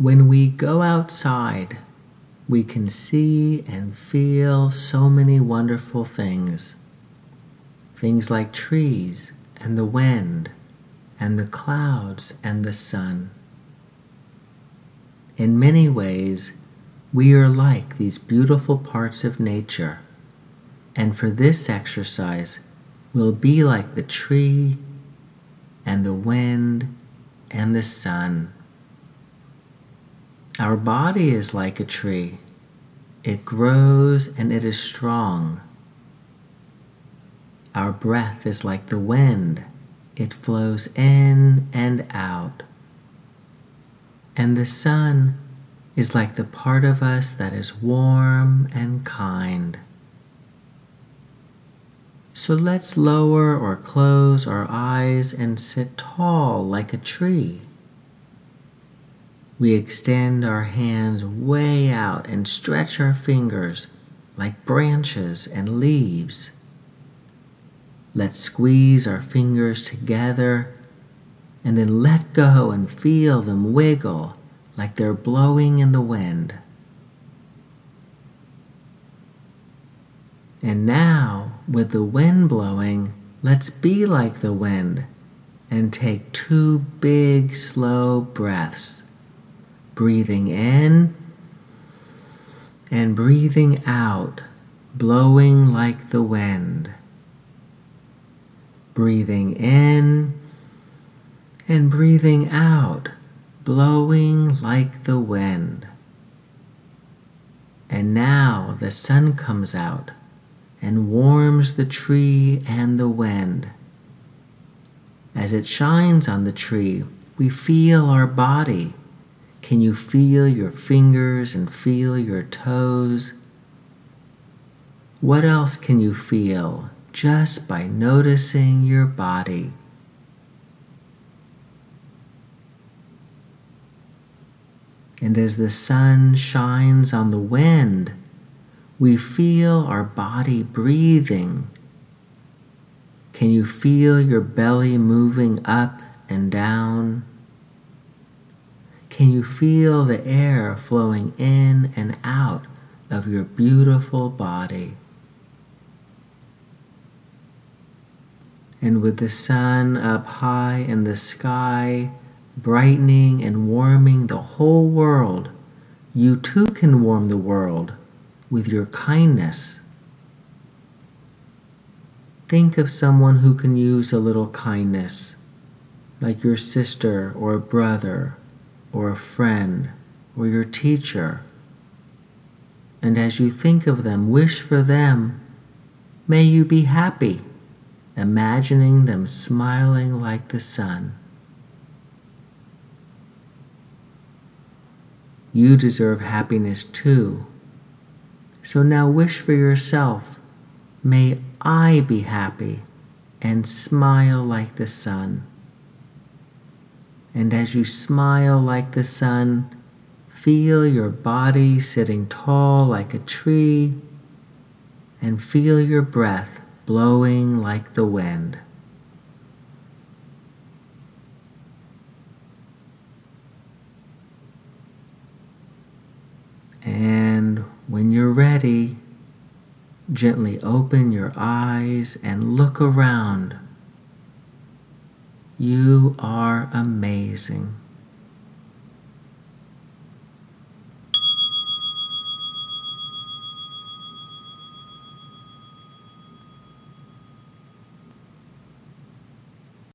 When we go outside, we can see and feel so many wonderful things. Things like trees and the wind and the clouds and the sun. In many ways, we are like these beautiful parts of nature, and for this exercise, we'll be like the tree and the wind and the sun. Our body is like a tree. It grows and it is strong. Our breath is like the wind. It flows in and out. And the sun is like the part of us that is warm and kind. So let's lower or close our eyes and sit tall like a tree. We extend our hands way out and stretch our fingers like branches and leaves. Let's squeeze our fingers together and then let go and feel them wiggle like they're blowing in the wind. And now, with the wind blowing, let's be like the wind and take two big, slow breaths breathing in and breathing out, blowing like the wind. Breathing in and breathing out, blowing like the wind. And now the sun comes out and warms the tree and the wind. As it shines on the tree, we feel our body can you feel your fingers and feel your toes? What else can you feel just by noticing your body? And as the sun shines on the wind, we feel our body breathing. Can you feel your belly moving up and down? Can you feel the air flowing in and out of your beautiful body? And with the sun up high in the sky, brightening and warming the whole world, you too can warm the world with your kindness. Think of someone who can use a little kindness, like your sister or brother or a friend or your teacher. And as you think of them, wish for them, may you be happy, imagining them smiling like the sun. You deserve happiness too. So now wish for yourself, may I be happy and smile like the sun. And as you smile like the sun, feel your body sitting tall like a tree, and feel your breath blowing like the wind. And when you're ready, gently open your eyes and look around you are amazing.